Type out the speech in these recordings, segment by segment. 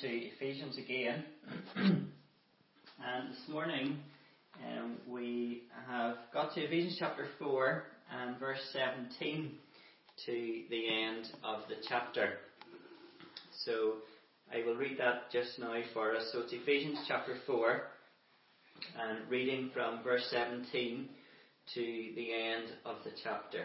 to Ephesians again. and this morning um, we have got to Ephesians chapter 4 and verse 17 to the end of the chapter. So I will read that just now for us. So it's Ephesians chapter 4 and reading from verse 17 to the end of the chapter.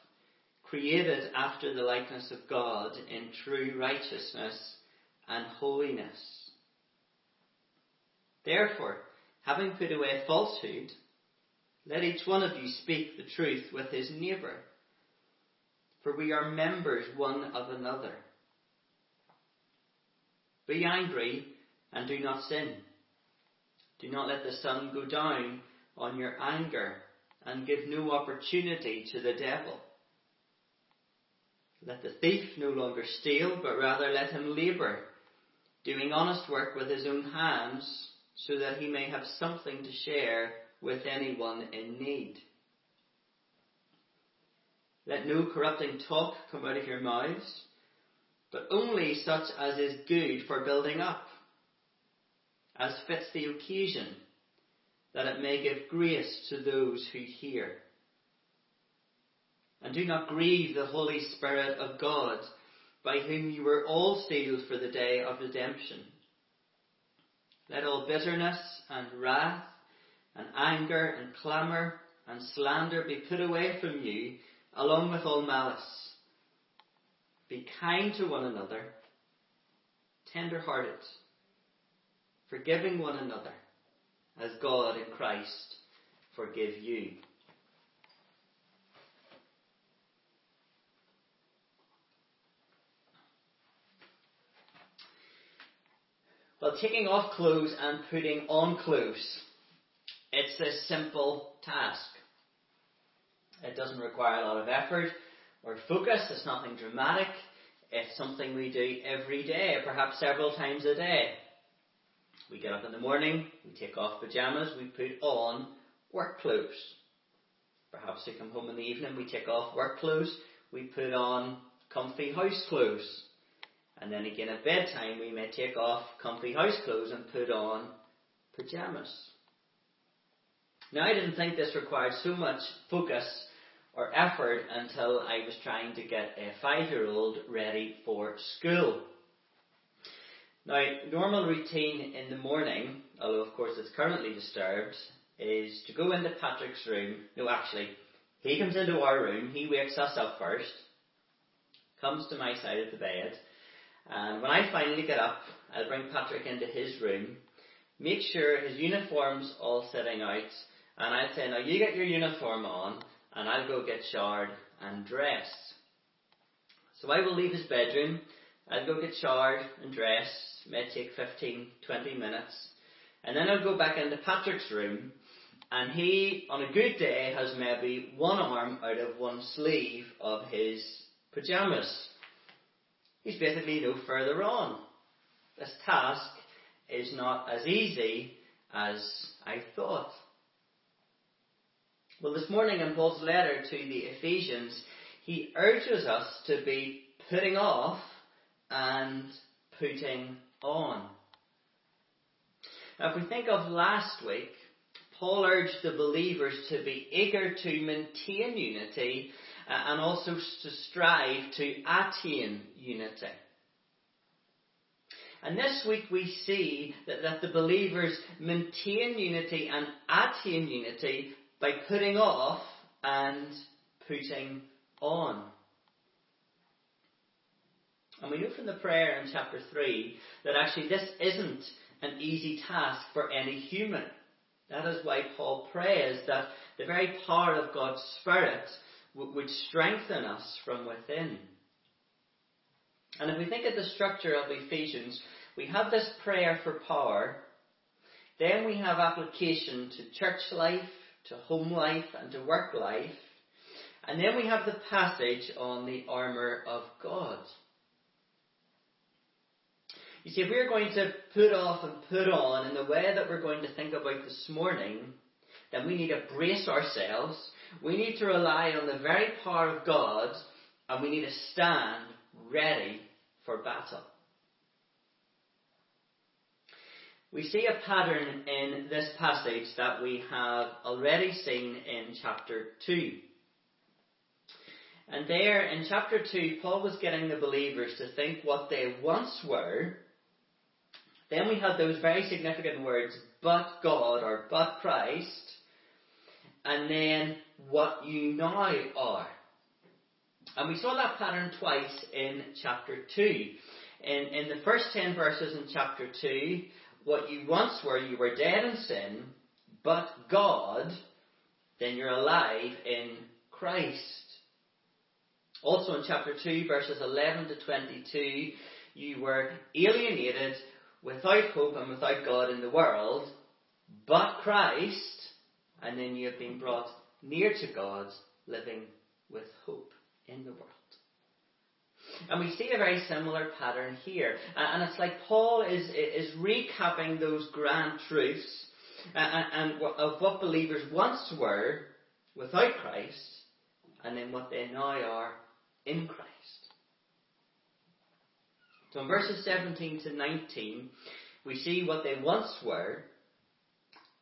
created after the likeness of God in true righteousness and holiness. Therefore, having put away falsehood, let each one of you speak the truth with his neighbour, for we are members one of another. Be angry and do not sin. Do not let the sun go down on your anger and give no opportunity to the devil. Let the thief no longer steal, but rather let him labour, doing honest work with his own hands, so that he may have something to share with anyone in need. Let no corrupting talk come out of your mouths, but only such as is good for building up, as fits the occasion, that it may give grace to those who hear. And do not grieve the Holy Spirit of God, by whom you were all sealed for the day of redemption. Let all bitterness and wrath and anger and clamour and slander be put away from you, along with all malice. Be kind to one another, tender hearted, forgiving one another, as God in Christ forgive you. Well, taking off clothes and putting on clothes. It's a simple task. It doesn't require a lot of effort or focus. It's nothing dramatic. It's something we do every day, perhaps several times a day. We get up in the morning, we take off pyjamas, we put on work clothes. Perhaps we come home in the evening, we take off work clothes, we put on comfy house clothes. And then again at bedtime, we may take off comfy house clothes and put on pyjamas. Now, I didn't think this required so much focus or effort until I was trying to get a five year old ready for school. Now, normal routine in the morning, although of course it's currently disturbed, is to go into Patrick's room. No, actually, he comes into our room, he wakes us up first, comes to my side of the bed, and when I finally get up, I'll bring Patrick into his room, make sure his uniform's all sitting out, and I'll say, now you get your uniform on, and I'll go get showered and dressed. So I will leave his bedroom, I'll go get showered and dressed, it may take 15, 20 minutes, and then I'll go back into Patrick's room, and he, on a good day, has maybe one arm out of one sleeve of his pyjamas. He's basically no further on. This task is not as easy as I thought. Well, this morning in Paul's letter to the Ephesians, he urges us to be putting off and putting on. Now, if we think of last week, Paul urged the believers to be eager to maintain unity Uh, and also to strive to attain unity. And this week we see that, that the believers maintain unity and attain unity by putting off and putting on. And we know from the prayer in chapter 3 that actually this isn't an easy task for any human. That is why Paul prays that the very power of God's Spirit would strengthen us from within. And if we think of the structure of Ephesians, we have this prayer for power, then we have application to church life, to home life, and to work life, and then we have the passage on the armour of God. You see, if we're going to put off and put on in the way that we're going to think about this morning, then we need to brace ourselves. We need to rely on the very power of God, and we need to stand ready for battle. We see a pattern in this passage that we have already seen in chapter 2. And there in chapter 2, Paul was getting the believers to think what they once were. Then we had those very significant words, but God or but Christ. And then what you now are. And we saw that pattern twice in chapter 2. In, in the first 10 verses in chapter 2, what you once were, you were dead in sin, but God, then you're alive in Christ. Also in chapter 2, verses 11 to 22, you were alienated without hope and without God in the world, but Christ, and then you have been brought near to God, living with hope in the world. And we see a very similar pattern here. Uh, and it's like Paul is, is recapping those grand truths uh, uh, and, and of what believers once were without Christ, and then what they now are in Christ. So in verses 17 to 19, we see what they once were.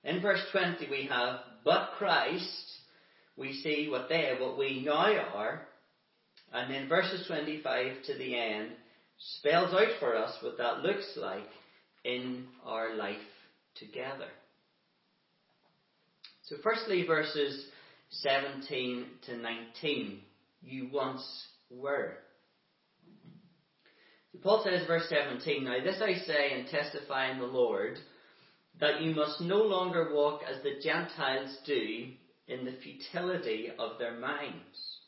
In verse 20 we have, but Christ, we see what they, what we now are. And then verses 25 to the end spells out for us what that looks like in our life together. So firstly, verses 17 to 19. You once were. Paul says, verse 17, Now this I say and testify in the Lord, that you must no longer walk as the Gentiles do in the futility of their minds.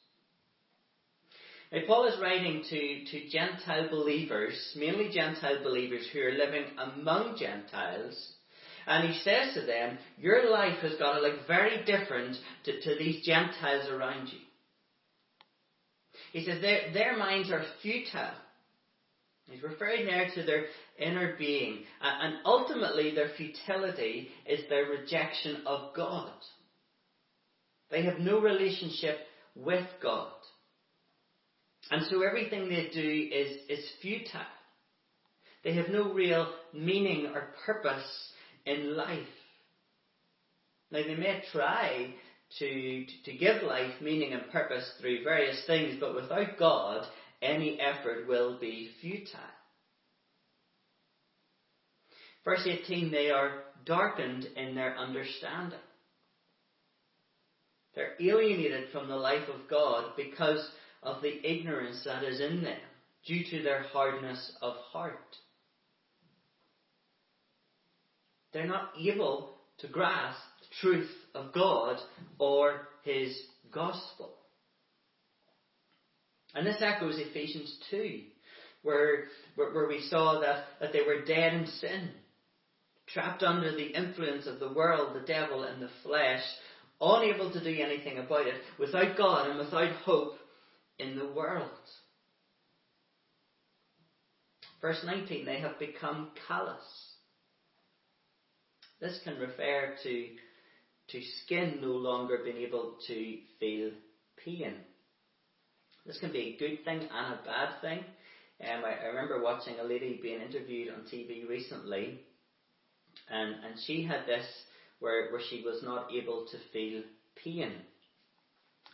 Now, Paul is writing to, to Gentile believers, mainly Gentile believers who are living among Gentiles, and he says to them, Your life has got to look very different to, to these Gentiles around you. He says their, their minds are futile. He's referring there to their inner being. And ultimately, their futility is their rejection of God. They have no relationship with God. And so everything they do is, is futile. They have no real meaning or purpose in life. Now, they may try to, to give life meaning and purpose through various things, but without God, any effort will be futile. Verse 18, they are darkened in their understanding. They're alienated from the life of God because of the ignorance that is in them, due to their hardness of heart. They're not able to grasp the truth of God or His gospel. And this echoes Ephesians 2, where, where, we saw that, that they were dead in sin, trapped under the influence of the world, the devil, and the flesh, unable to do anything about it, without God and without hope in the world. Verse 19, they have become callous. This can refer to, to skin no longer being able to feel pain. This can be a good thing and a bad thing. Um, I, I remember watching a lady being interviewed on TV recently, and, and she had this where, where she was not able to feel pain.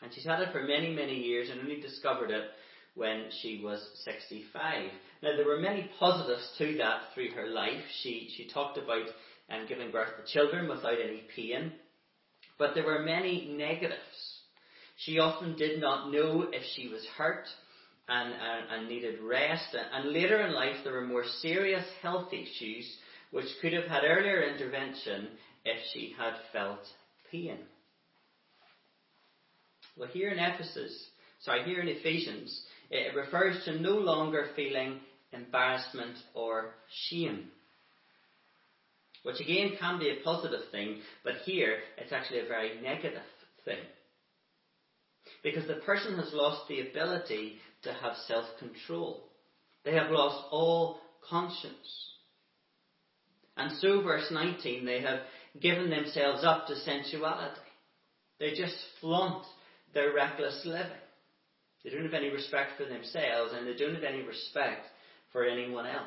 And she's had it for many, many years and only discovered it when she was 65. Now, there were many positives to that through her life. She, she talked about um, giving birth to children without any pain, but there were many negatives. She often did not know if she was hurt and, and, and needed rest. And later in life, there were more serious health issues which could have had earlier intervention if she had felt pain. Well, here in Ephesus, sorry, here in Ephesians, it refers to no longer feeling embarrassment or shame. Which again can be a positive thing, but here it's actually a very negative thing. Because the person has lost the ability to have self control. They have lost all conscience. And so, verse 19, they have given themselves up to sensuality. They just flaunt their reckless living. They don't have any respect for themselves and they don't have any respect for anyone else.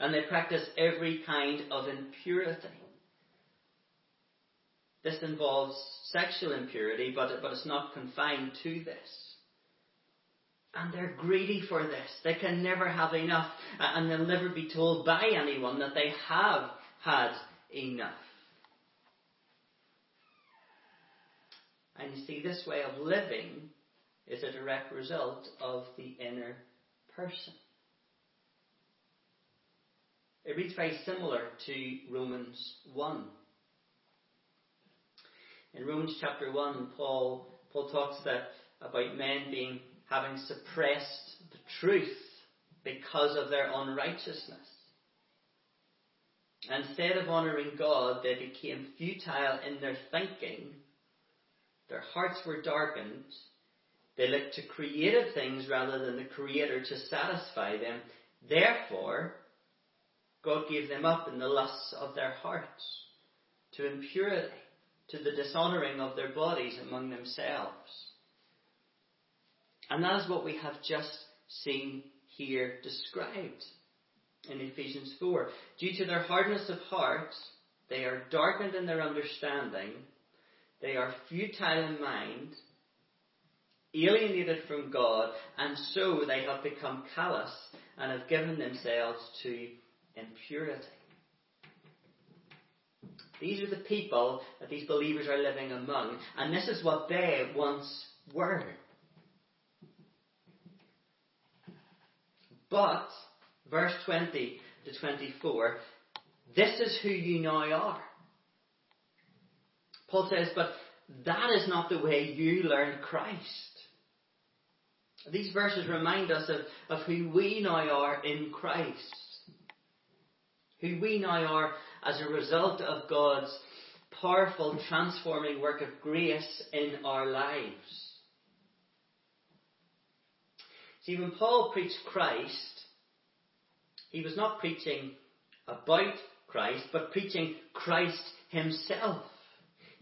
And they practice every kind of impurity. This involves sexual impurity, but, but it's not confined to this. And they're greedy for this. They can never have enough, and they'll never be told by anyone that they have had enough. And you see, this way of living is a direct result of the inner person. It reads very similar to Romans 1. In Romans chapter 1, Paul, Paul talks that, about men being having suppressed the truth because of their unrighteousness. Instead of honouring God, they became futile in their thinking their hearts were darkened. They looked to created things rather than the Creator to satisfy them. Therefore, God gave them up in the lusts of their hearts to impurity, to the dishonouring of their bodies among themselves. And that is what we have just seen here described in Ephesians 4. Due to their hardness of heart, they are darkened in their understanding they are futile in mind, alienated from God, and so they have become callous and have given themselves to impurity. These are the people that these believers are living among, and this is what they once were. But, verse 20 to 24, this is who you now are. Paul says, but that is not the way you learned Christ. These verses remind us of, of who we now are in Christ. Who we now are as a result of God's powerful transforming work of grace in our lives. See, when Paul preached Christ, he was not preaching about Christ, but preaching Christ himself.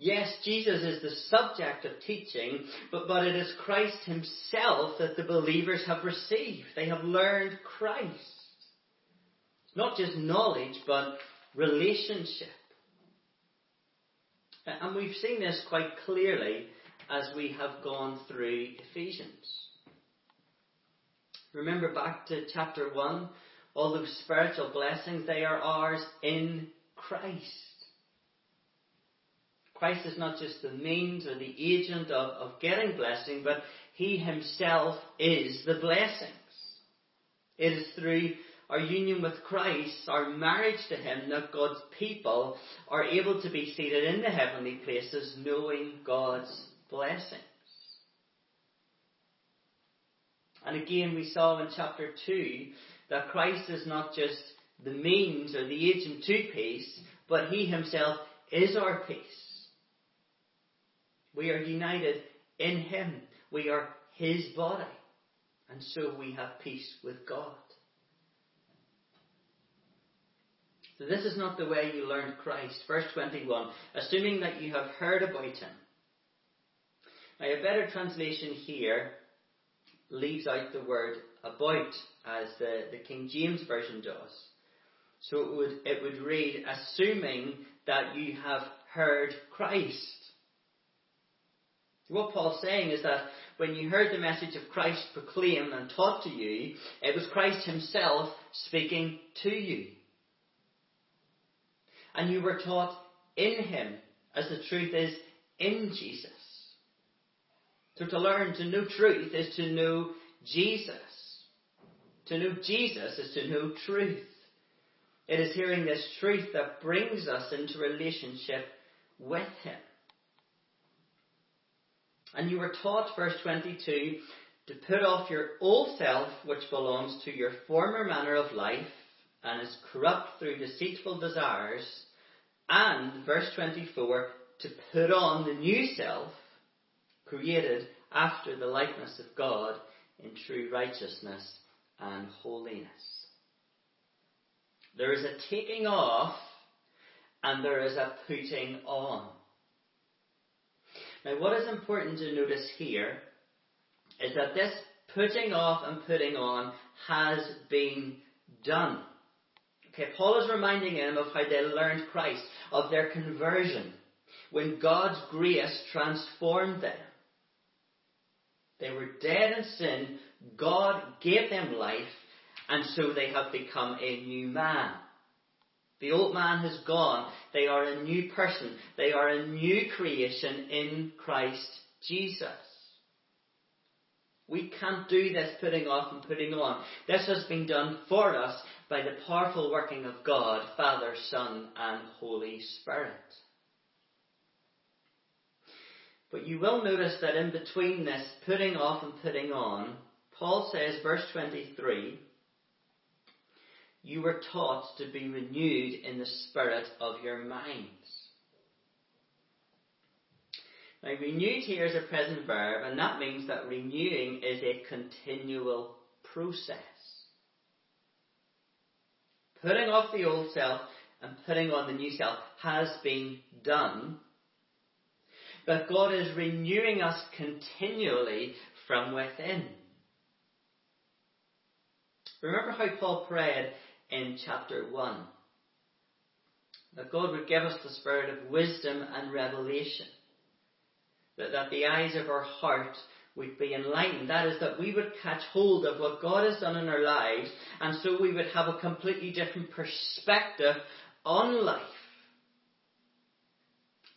Yes, Jesus is the subject of teaching, but, but it is Christ himself that the believers have received. They have learned Christ. It's Not just knowledge, but relationship. And we've seen this quite clearly as we have gone through Ephesians. Remember back to chapter 1, all those spiritual blessings, they are ours in Christ. Christ is not just the means or the agent of, of getting blessing, but He Himself is the blessings. It is through our union with Christ, our marriage to Him, that God's people are able to be seated in the heavenly places knowing God's blessings. And again, we saw in chapter 2 that Christ is not just the means or the agent to peace, but He Himself is our peace. We are united in Him. We are His body. And so we have peace with God. So this is not the way you learned Christ. Verse 21. Assuming that you have heard about Him. Now a better translation here leaves out the word about as the, the King James Version does. So it would, it would read, assuming that you have heard Christ. What Paul's saying is that when you heard the message of Christ proclaimed and taught to you, it was Christ himself speaking to you. And you were taught in him, as the truth is in Jesus. So to learn to know truth is to know Jesus. To know Jesus is to know truth. It is hearing this truth that brings us into relationship with Him. And you were taught, verse 22, to put off your old self, which belongs to your former manner of life and is corrupt through deceitful desires, and, verse 24, to put on the new self, created after the likeness of God in true righteousness and holiness. There is a taking off and there is a putting on. Now, what is important to notice here is that this putting off and putting on has been done. Okay, Paul is reminding him of how they learned Christ, of their conversion, when God's grace transformed them. They were dead in sin, God gave them life, and so they have become a new man. The old man has gone. They are a new person. They are a new creation in Christ Jesus. We can't do this putting off and putting on. This has been done for us by the powerful working of God, Father, Son, and Holy Spirit. But you will notice that in between this putting off and putting on, Paul says, verse 23, you were taught to be renewed in the spirit of your minds. Now, renewed here is a present verb, and that means that renewing is a continual process. Putting off the old self and putting on the new self has been done, but God is renewing us continually from within. Remember how Paul prayed in chapter 1 that God would give us the spirit of wisdom and revelation, that, that the eyes of our heart would be enlightened. That is, that we would catch hold of what God has done in our lives, and so we would have a completely different perspective on life.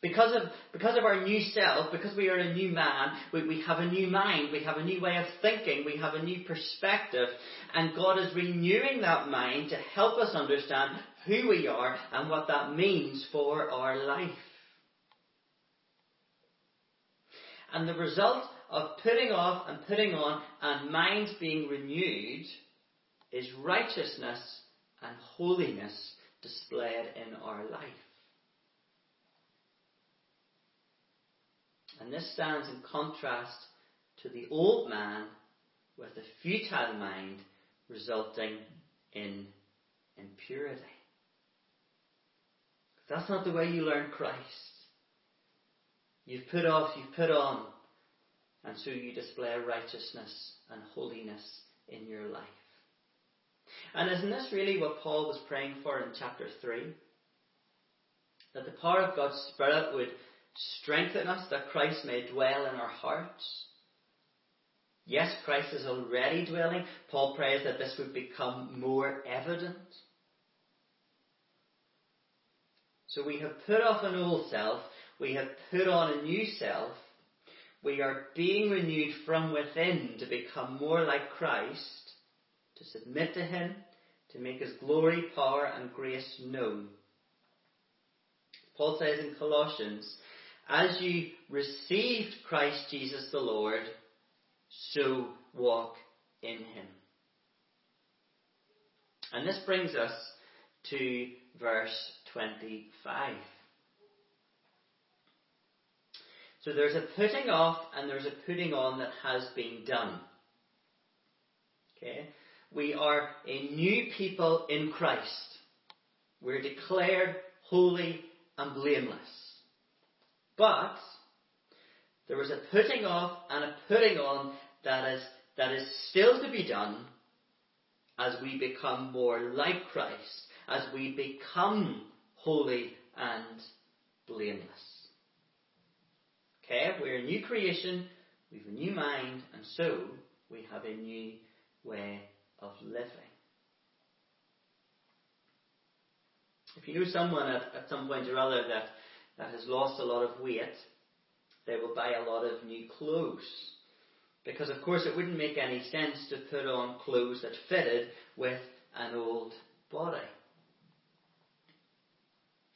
Because of, because of our new self, because we are a new man, we, we have a new mind, we have a new way of thinking, we have a new perspective, and God is renewing that mind to help us understand who we are and what that means for our life. And the result of putting off and putting on and minds being renewed is righteousness and holiness displayed in our life. And this stands in contrast to the old man with a futile mind resulting in impurity. That's not the way you learn Christ. You've put off, you've put on, and so you display righteousness and holiness in your life. And isn't this really what Paul was praying for in chapter 3? That the power of God's Spirit would strengthen us that Christ may dwell in our hearts. Yes, Christ is already dwelling. Paul prays that this would become more evident. So we have put off an old self, we have put on a new self, we are being renewed from within to become more like Christ, to submit to Him, to make His glory, power, and grace known. Paul says in Colossians, as you received Christ Jesus the Lord, so walk in him. And this brings us to verse 25. So there's a putting off and there's a putting on that has been done. Okay? We are a new people in Christ. We're declared holy and blameless. But there is a putting off and a putting on that is, that is still to be done as we become more like Christ, as we become holy and blameless. Okay, we're a new creation, we have a new mind, and so we have a new way of living. If you know someone at, at some point or other that, that has lost a lot of weight, they will buy a lot of new clothes. Because, of course, it wouldn't make any sense to put on clothes that fitted with an old body.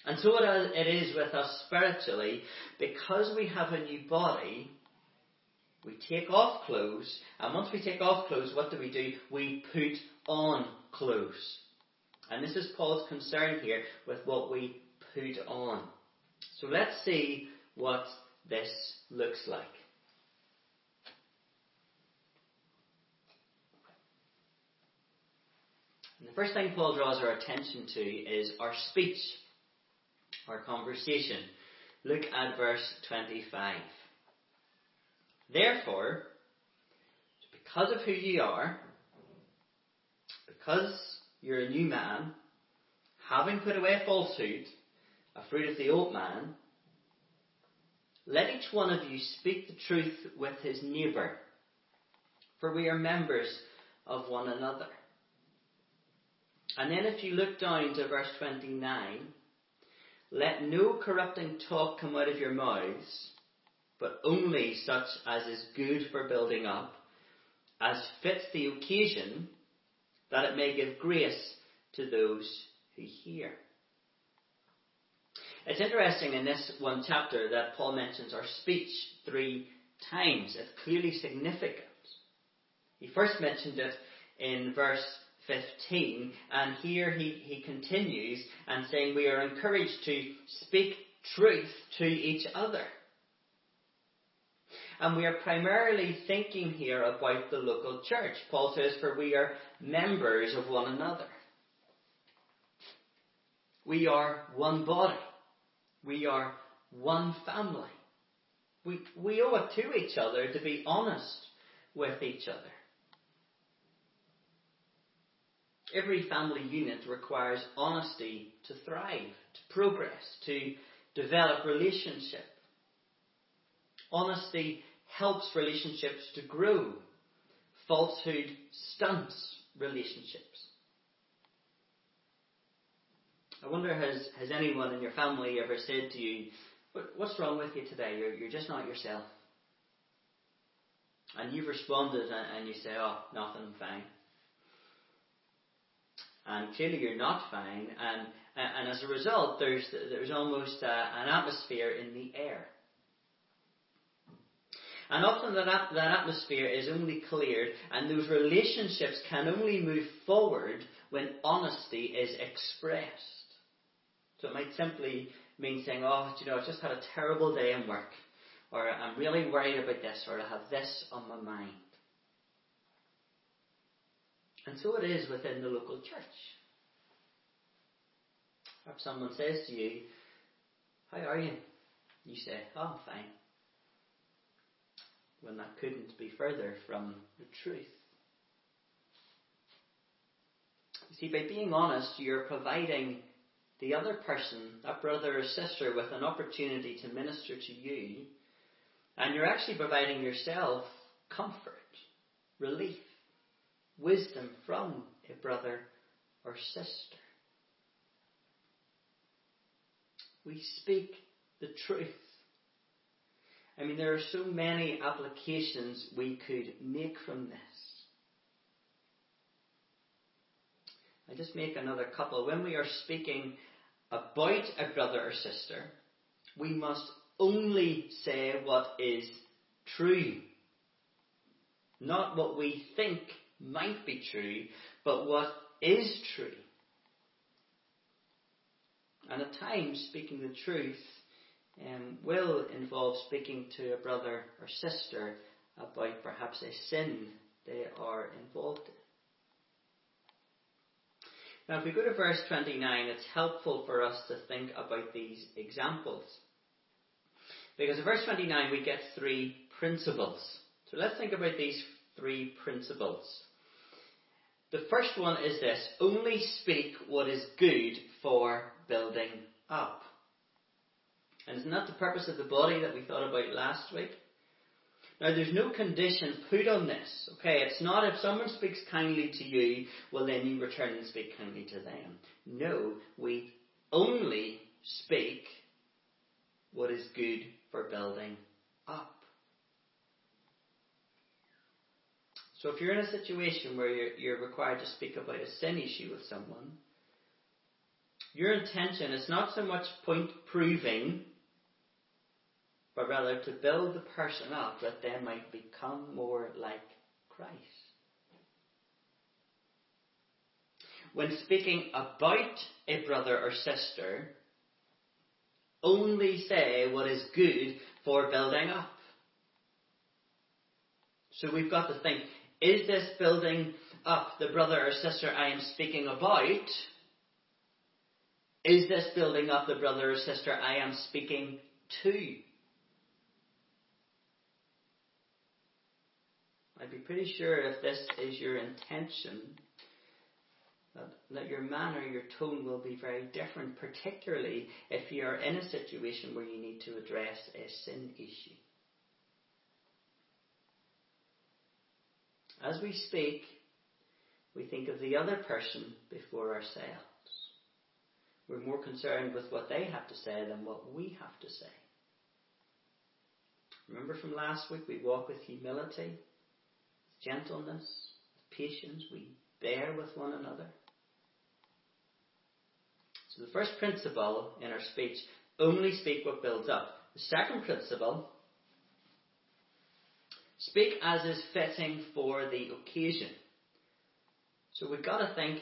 And so it is with us spiritually. Because we have a new body, we take off clothes, and once we take off clothes, what do we do? We put on clothes. And this is Paul's concern here with what we put on. So let's see what this looks like. And the first thing Paul draws our attention to is our speech, our conversation. Look at verse 25. Therefore, because of who you are, because you're a new man, having put away falsehood, a fruit of the old man, let each one of you speak the truth with his neighbour, for we are members of one another. And then if you look down to verse 29, let no corrupting talk come out of your mouths, but only such as is good for building up, as fits the occasion, that it may give grace to those who hear. It's interesting in this one chapter that Paul mentions our speech three times. It's clearly significant. He first mentioned it in verse 15, and here he, he continues and saying we are encouraged to speak truth to each other. And we are primarily thinking here about the local church. Paul says, for we are members of one another. We are one body. We are one family. We, we owe it to each other to be honest with each other. Every family unit requires honesty to thrive, to progress, to develop relationship. Honesty helps relationships to grow. Falsehood stunts relationships. I wonder, has, has anyone in your family ever said to you, What's wrong with you today? You're, you're just not yourself. And you've responded and you say, Oh, nothing, fine. And clearly you're not fine. And, and as a result, there's, there's almost an atmosphere in the air. And often that, that atmosphere is only cleared, and those relationships can only move forward when honesty is expressed. So it might simply mean saying, oh, you know, I've just had a terrible day in work, or I'm really worried about this, or I have this on my mind. And so it is within the local church. If someone says to you, How are you? You say, Oh, I'm fine. When that couldn't be further from the truth. You see, by being honest, you're providing the other person, that brother or sister, with an opportunity to minister to you, and you're actually providing yourself comfort, relief, wisdom from a brother or sister. We speak the truth. I mean, there are so many applications we could make from this. I just make another couple. When we are speaking about a brother or sister, we must only say what is true. Not what we think might be true, but what is true. And at times, speaking the truth um, will involve speaking to a brother or sister about perhaps a sin they are involved in. Now, if we go to verse 29, it's helpful for us to think about these examples. Because in verse 29, we get three principles. So let's think about these three principles. The first one is this only speak what is good for building up. And isn't that the purpose of the body that we thought about last week? Now, there's no condition put on this. Okay, it's not if someone speaks kindly to you, well, then you return and speak kindly to them. No, we only speak what is good for building up. So, if you're in a situation where you're, you're required to speak about a sin issue with someone, your intention is not so much point proving but rather to build the person up that they might become more like Christ. When speaking about a brother or sister, only say what is good for building up. So we've got to think, is this building up the brother or sister I am speaking about? Is this building up the brother or sister I am speaking to? I'd be pretty sure if this is your intention, that, that your manner, your tone will be very different, particularly if you are in a situation where you need to address a sin issue. As we speak, we think of the other person before ourselves. We're more concerned with what they have to say than what we have to say. Remember from last week, we walk with humility gentleness, patience, we bear with one another. So the first principle in our speech, only speak what builds up. The second principle, speak as is fitting for the occasion. So we've got to think,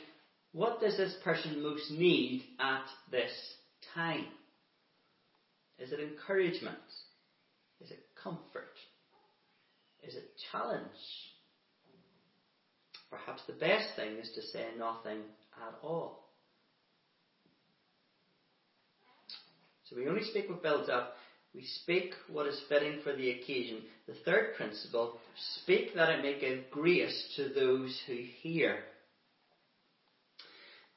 what does this person most need at this time? Is it encouragement? Is it comfort? Is it challenge? Perhaps the best thing is to say nothing at all. So we only speak what builds up. We speak what is fitting for the occasion. The third principle, speak that it may give grace to those who hear.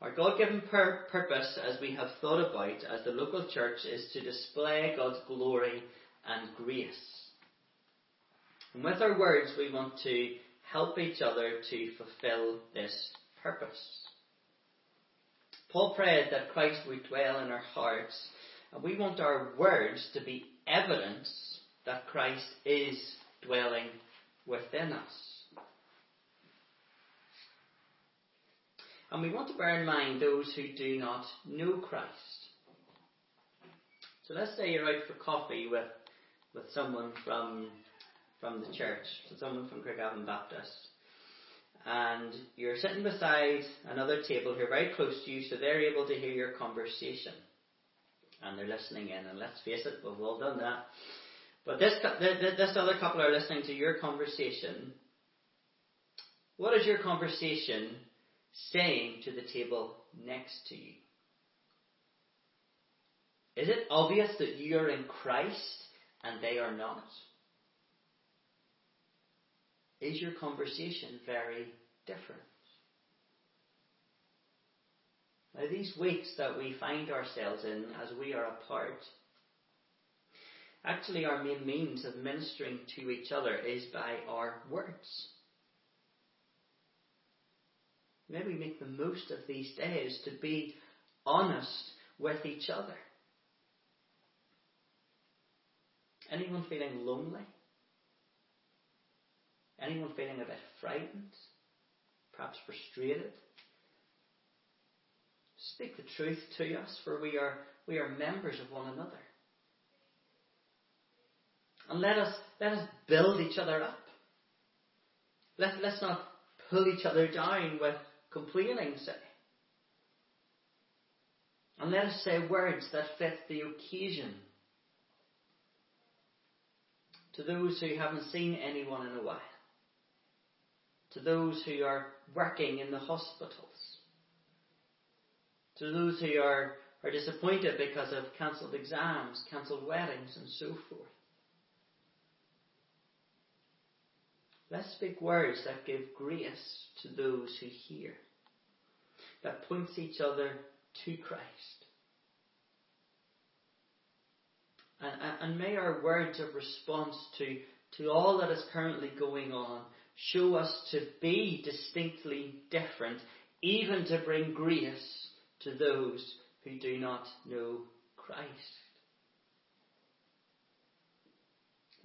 Our God given pur- purpose, as we have thought about as the local church, is to display God's glory and grace. And with our words, we want to help each other to fulfill this purpose. Paul prayed that Christ would dwell in our hearts, and we want our words to be evidence that Christ is dwelling within us. And we want to bear in mind those who do not know Christ. So let's say you're out for coffee with, with someone from from the church, so someone from Craigavon Baptist. And you're sitting beside another table here very close to you, so they're able to hear your conversation. And they're listening in, and let's face it, we've all done that. But this, this other couple are listening to your conversation. What is your conversation saying to the table next to you? Is it obvious that you are in Christ and they are not? Is your conversation very different? Now, these weeks that we find ourselves in as we are apart, actually, our main means of ministering to each other is by our words. Maybe make the most of these days to be honest with each other. Anyone feeling lonely? Anyone feeling a bit frightened? Perhaps frustrated? Speak the truth to us, for we are, we are members of one another. And let us, let us build each other up. Let, let's not pull each other down with complaining, say. And let us say words that fit the occasion. To those who haven't seen anyone in a while to those who are working in the hospitals, to those who are, are disappointed because of cancelled exams, cancelled weddings, and so forth. Let's speak words that give grace to those who hear, that points each other to Christ. And, and may our words of response to, to all that is currently going on show us to be distinctly different, even to bring grace to those who do not know Christ.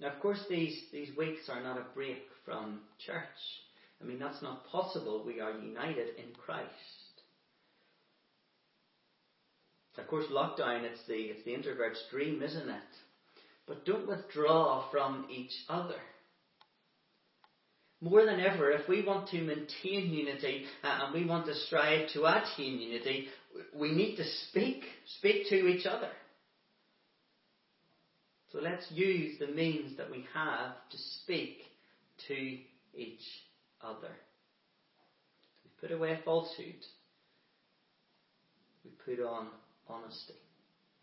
Now, of course, these, these weeks are not a break from church. I mean, that's not possible. We are united in Christ. Of course, lockdown, it's the, it's the introvert's dream, isn't it? But don't withdraw from each other. More than ever, if we want to maintain unity uh, and we want to strive to attain unity, we need to speak, speak to each other. So let's use the means that we have to speak to each other. We put away falsehood. We put on honesty,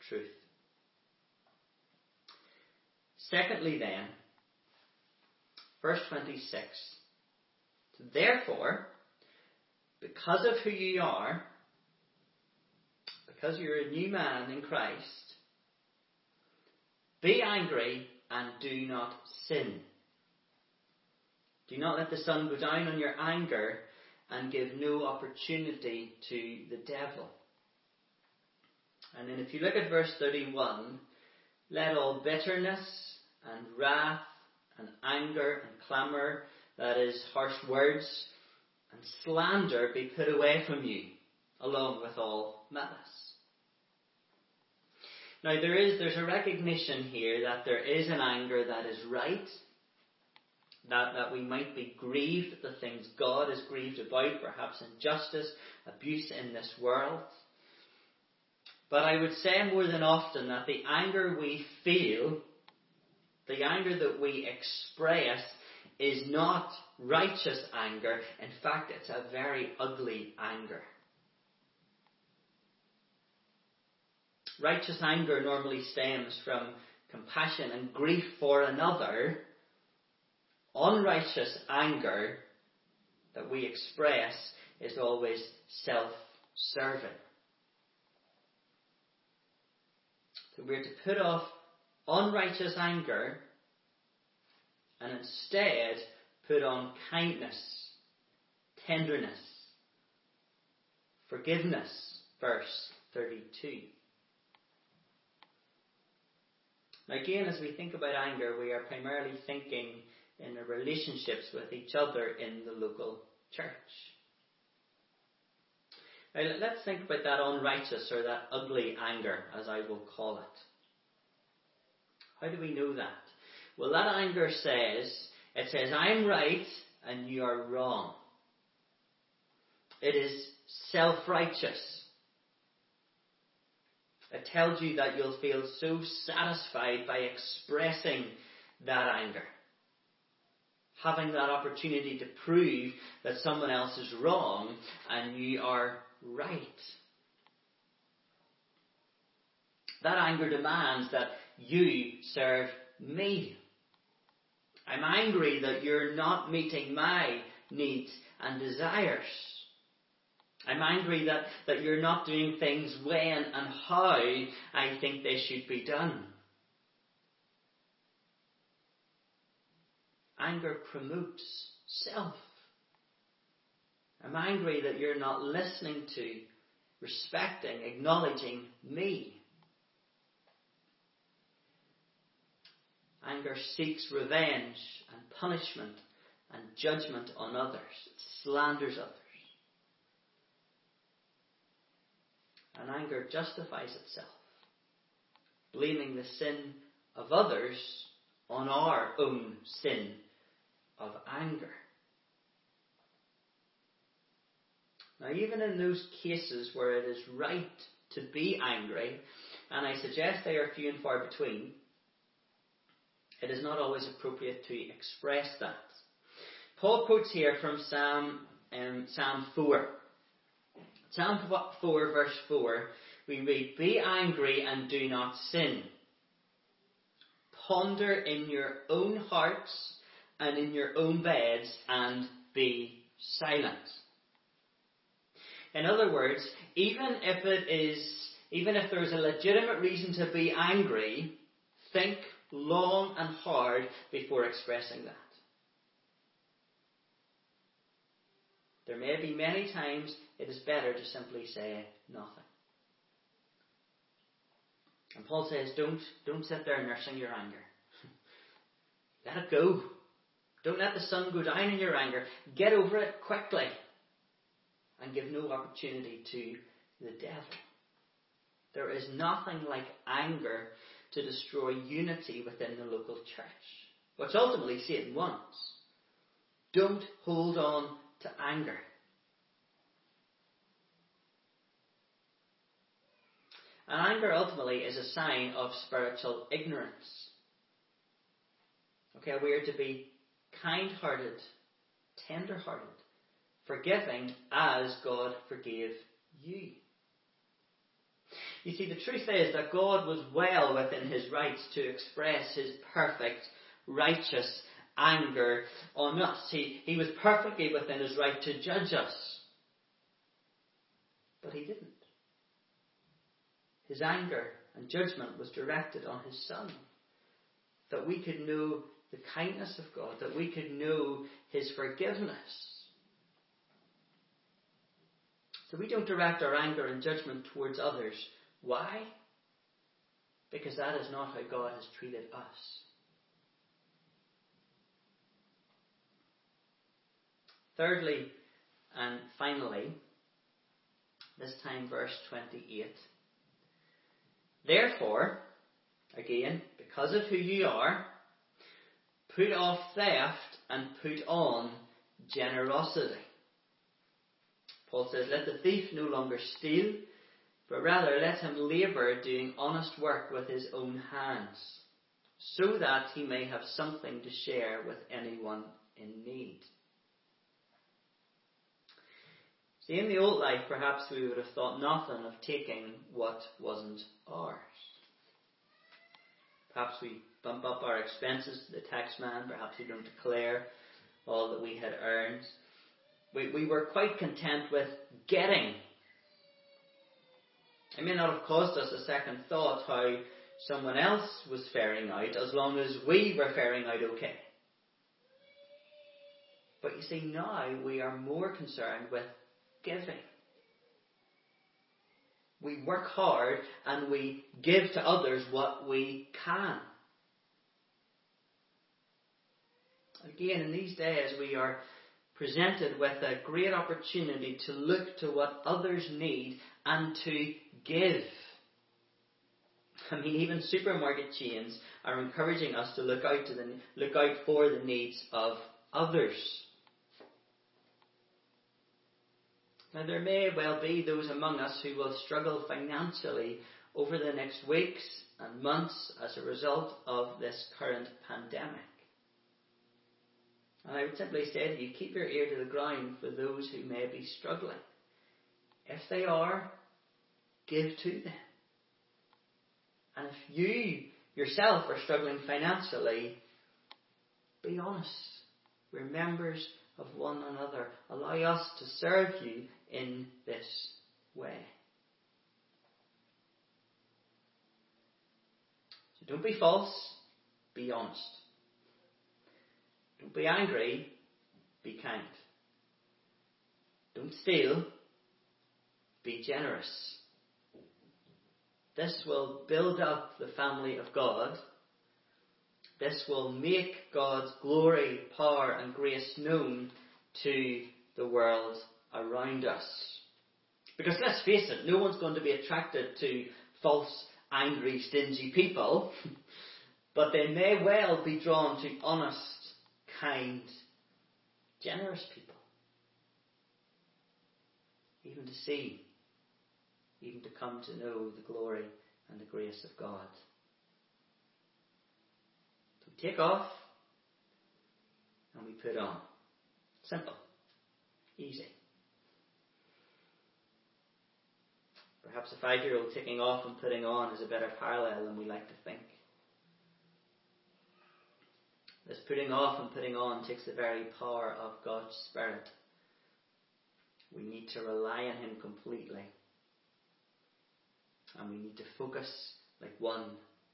truth. Secondly, then, verse 26. Therefore, because of who you are, because you're a new man in Christ, be angry and do not sin. Do not let the sun go down on your anger and give no opportunity to the devil. And then if you look at verse 31, let all bitterness and wrath and anger and clamour, that is, harsh words and slander, be put away from you, along with all malice. Now there is there's a recognition here that there is an anger that is right, that, that we might be grieved at the things God is grieved about, perhaps injustice, abuse in this world. But I would say more than often that the anger we feel, the anger that we express, is not righteous anger. In fact, it's a very ugly anger. Righteous anger normally stems from compassion and grief for another. Unrighteous anger that we express is always self serving. So we're to put off unrighteous anger and instead put on kindness, tenderness, forgiveness. Verse 32. Now, again, as we think about anger, we are primarily thinking in the relationships with each other in the local church. Now, let's think about that unrighteous or that ugly anger, as I will call it. How do we know that? Well, that anger says, it says, I'm right and you are wrong. It is self righteous. It tells you that you'll feel so satisfied by expressing that anger. Having that opportunity to prove that someone else is wrong and you are right. That anger demands that you serve me. I'm angry that you're not meeting my needs and desires. I'm angry that, that you're not doing things when and how I think they should be done. Anger promotes self. I'm angry that you're not listening to, respecting, acknowledging me. Anger seeks revenge and punishment and judgment on others. It slanders others. And anger justifies itself, blaming the sin of others on our own sin of anger. Now, even in those cases where it is right to be angry, and I suggest they are few and far between, it is not always appropriate to express that. Paul quotes here from Psalm, um, Psalm 4. Psalm 4, verse 4, we read, Be angry and do not sin. Ponder in your own hearts and in your own beds and be silent. In other words, even if it is, even if there's a legitimate reason to be angry, think long and hard before expressing that. There may be many times it is better to simply say nothing. And Paul says, don't, don't sit there nursing your anger. let it go. Don't let the sun go down in your anger. Get over it quickly. And give no opportunity to the devil. There is nothing like anger to destroy unity within the local church, which ultimately Satan wants. Don't hold on to anger. And anger ultimately is a sign of spiritual ignorance. Okay, we are to be kind hearted, tender hearted, forgiving as God forgave you. You see, the truth is that God was well within his rights to express his perfect, righteous anger on us. He, he was perfectly within his right to judge us. But he didn't. His anger and judgment was directed on his Son. That we could know the kindness of God, that we could know his forgiveness. So we don't direct our anger and judgment towards others why? Because that is not how God has treated us. Thirdly, and finally, this time verse 28. Therefore, again, because of who you are, put off theft and put on generosity. Paul says, Let the thief no longer steal but rather let him labour doing honest work with his own hands, so that he may have something to share with anyone in need. See, in the old life, perhaps we would have thought nothing of taking what wasn't ours. Perhaps we bump up our expenses to the taxman, perhaps we don't declare all that we had earned. We, we were quite content with getting it may not have caused us a second thought how someone else was faring out as long as we were faring out okay. But you see, now we are more concerned with giving. We work hard and we give to others what we can. Again, in these days, we are presented with a great opportunity to look to what others need and to give. I mean, even supermarket chains are encouraging us to look out to the look out for the needs of others. Now, there may well be those among us who will struggle financially over the next weeks and months as a result of this current pandemic. And I would simply say to you, keep your ear to the ground for those who may be struggling. If they are, give to them. And if you yourself are struggling financially, be honest. We're members of one another. Allow us to serve you in this way. So don't be false, be honest. Don't be angry, be kind. Don't steal, be generous. This will build up the family of God. This will make God's glory, power, and grace known to the world around us. Because let's face it, no one's going to be attracted to false, angry, stingy people, but they may well be drawn to honest, kind, generous people. Even to see even to come to know the glory and the grace of God. So we take off and we put on. Simple. Easy. Perhaps a five year old taking off and putting on is a better parallel than we like to think. This putting off and putting on takes the very power of God's Spirit. We need to rely on Him completely and we need to focus like one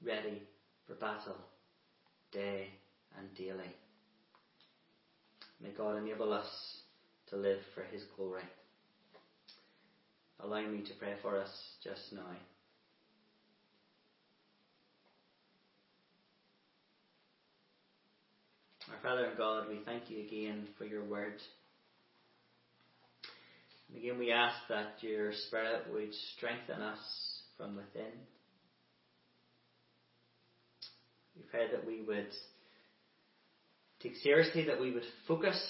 ready for battle, day and daily. May God enable us to live for His glory. Allow me to pray for us just now. Our Father and God, we thank you again for your word. And again, we ask that your Spirit would strengthen us from within. We pray that we would take seriously, that we would focus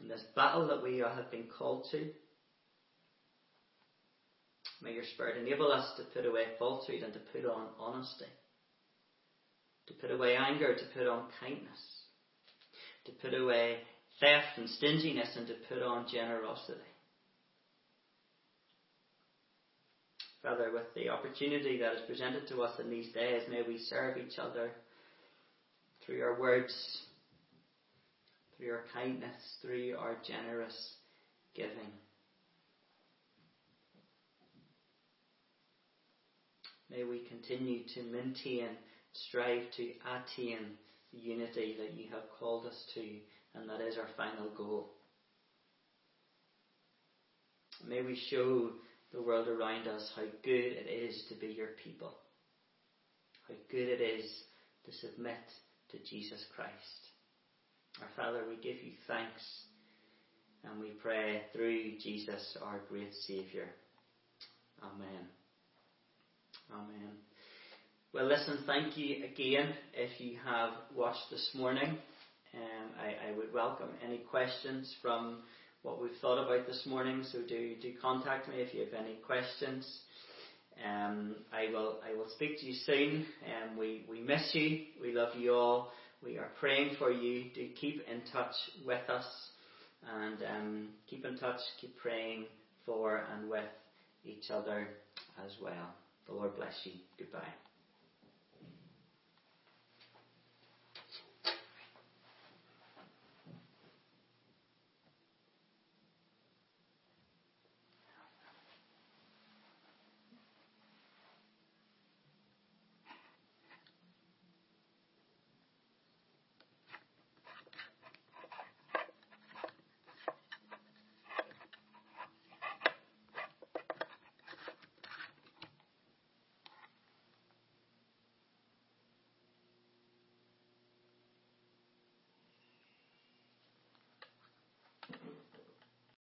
on this battle that we have been called to. May your Spirit enable us to put away falsehood and to put on honesty, to put away anger, to put on kindness, to put away theft and stinginess and to put on generosity. Father, with the opportunity that is presented to us in these days, may we serve each other through your words, through your kindness, through your generous giving. May we continue to maintain, strive to attain the unity that you have called us to, and that is our final goal. May we show the world around us how good it is to be your people, how good it is to submit to Jesus Christ. Our Father, we give you thanks and we pray through Jesus, our great Saviour. Amen. Amen. Well, listen, thank you again if you have watched this morning. Um, I, I would welcome any questions from what we've thought about this morning. So do do contact me if you have any questions. Um, I will I will speak to you soon. Um, we we miss you. We love you all. We are praying for you. Do keep in touch with us and um, keep in touch. Keep praying for and with each other as well. The Lord bless you. Goodbye.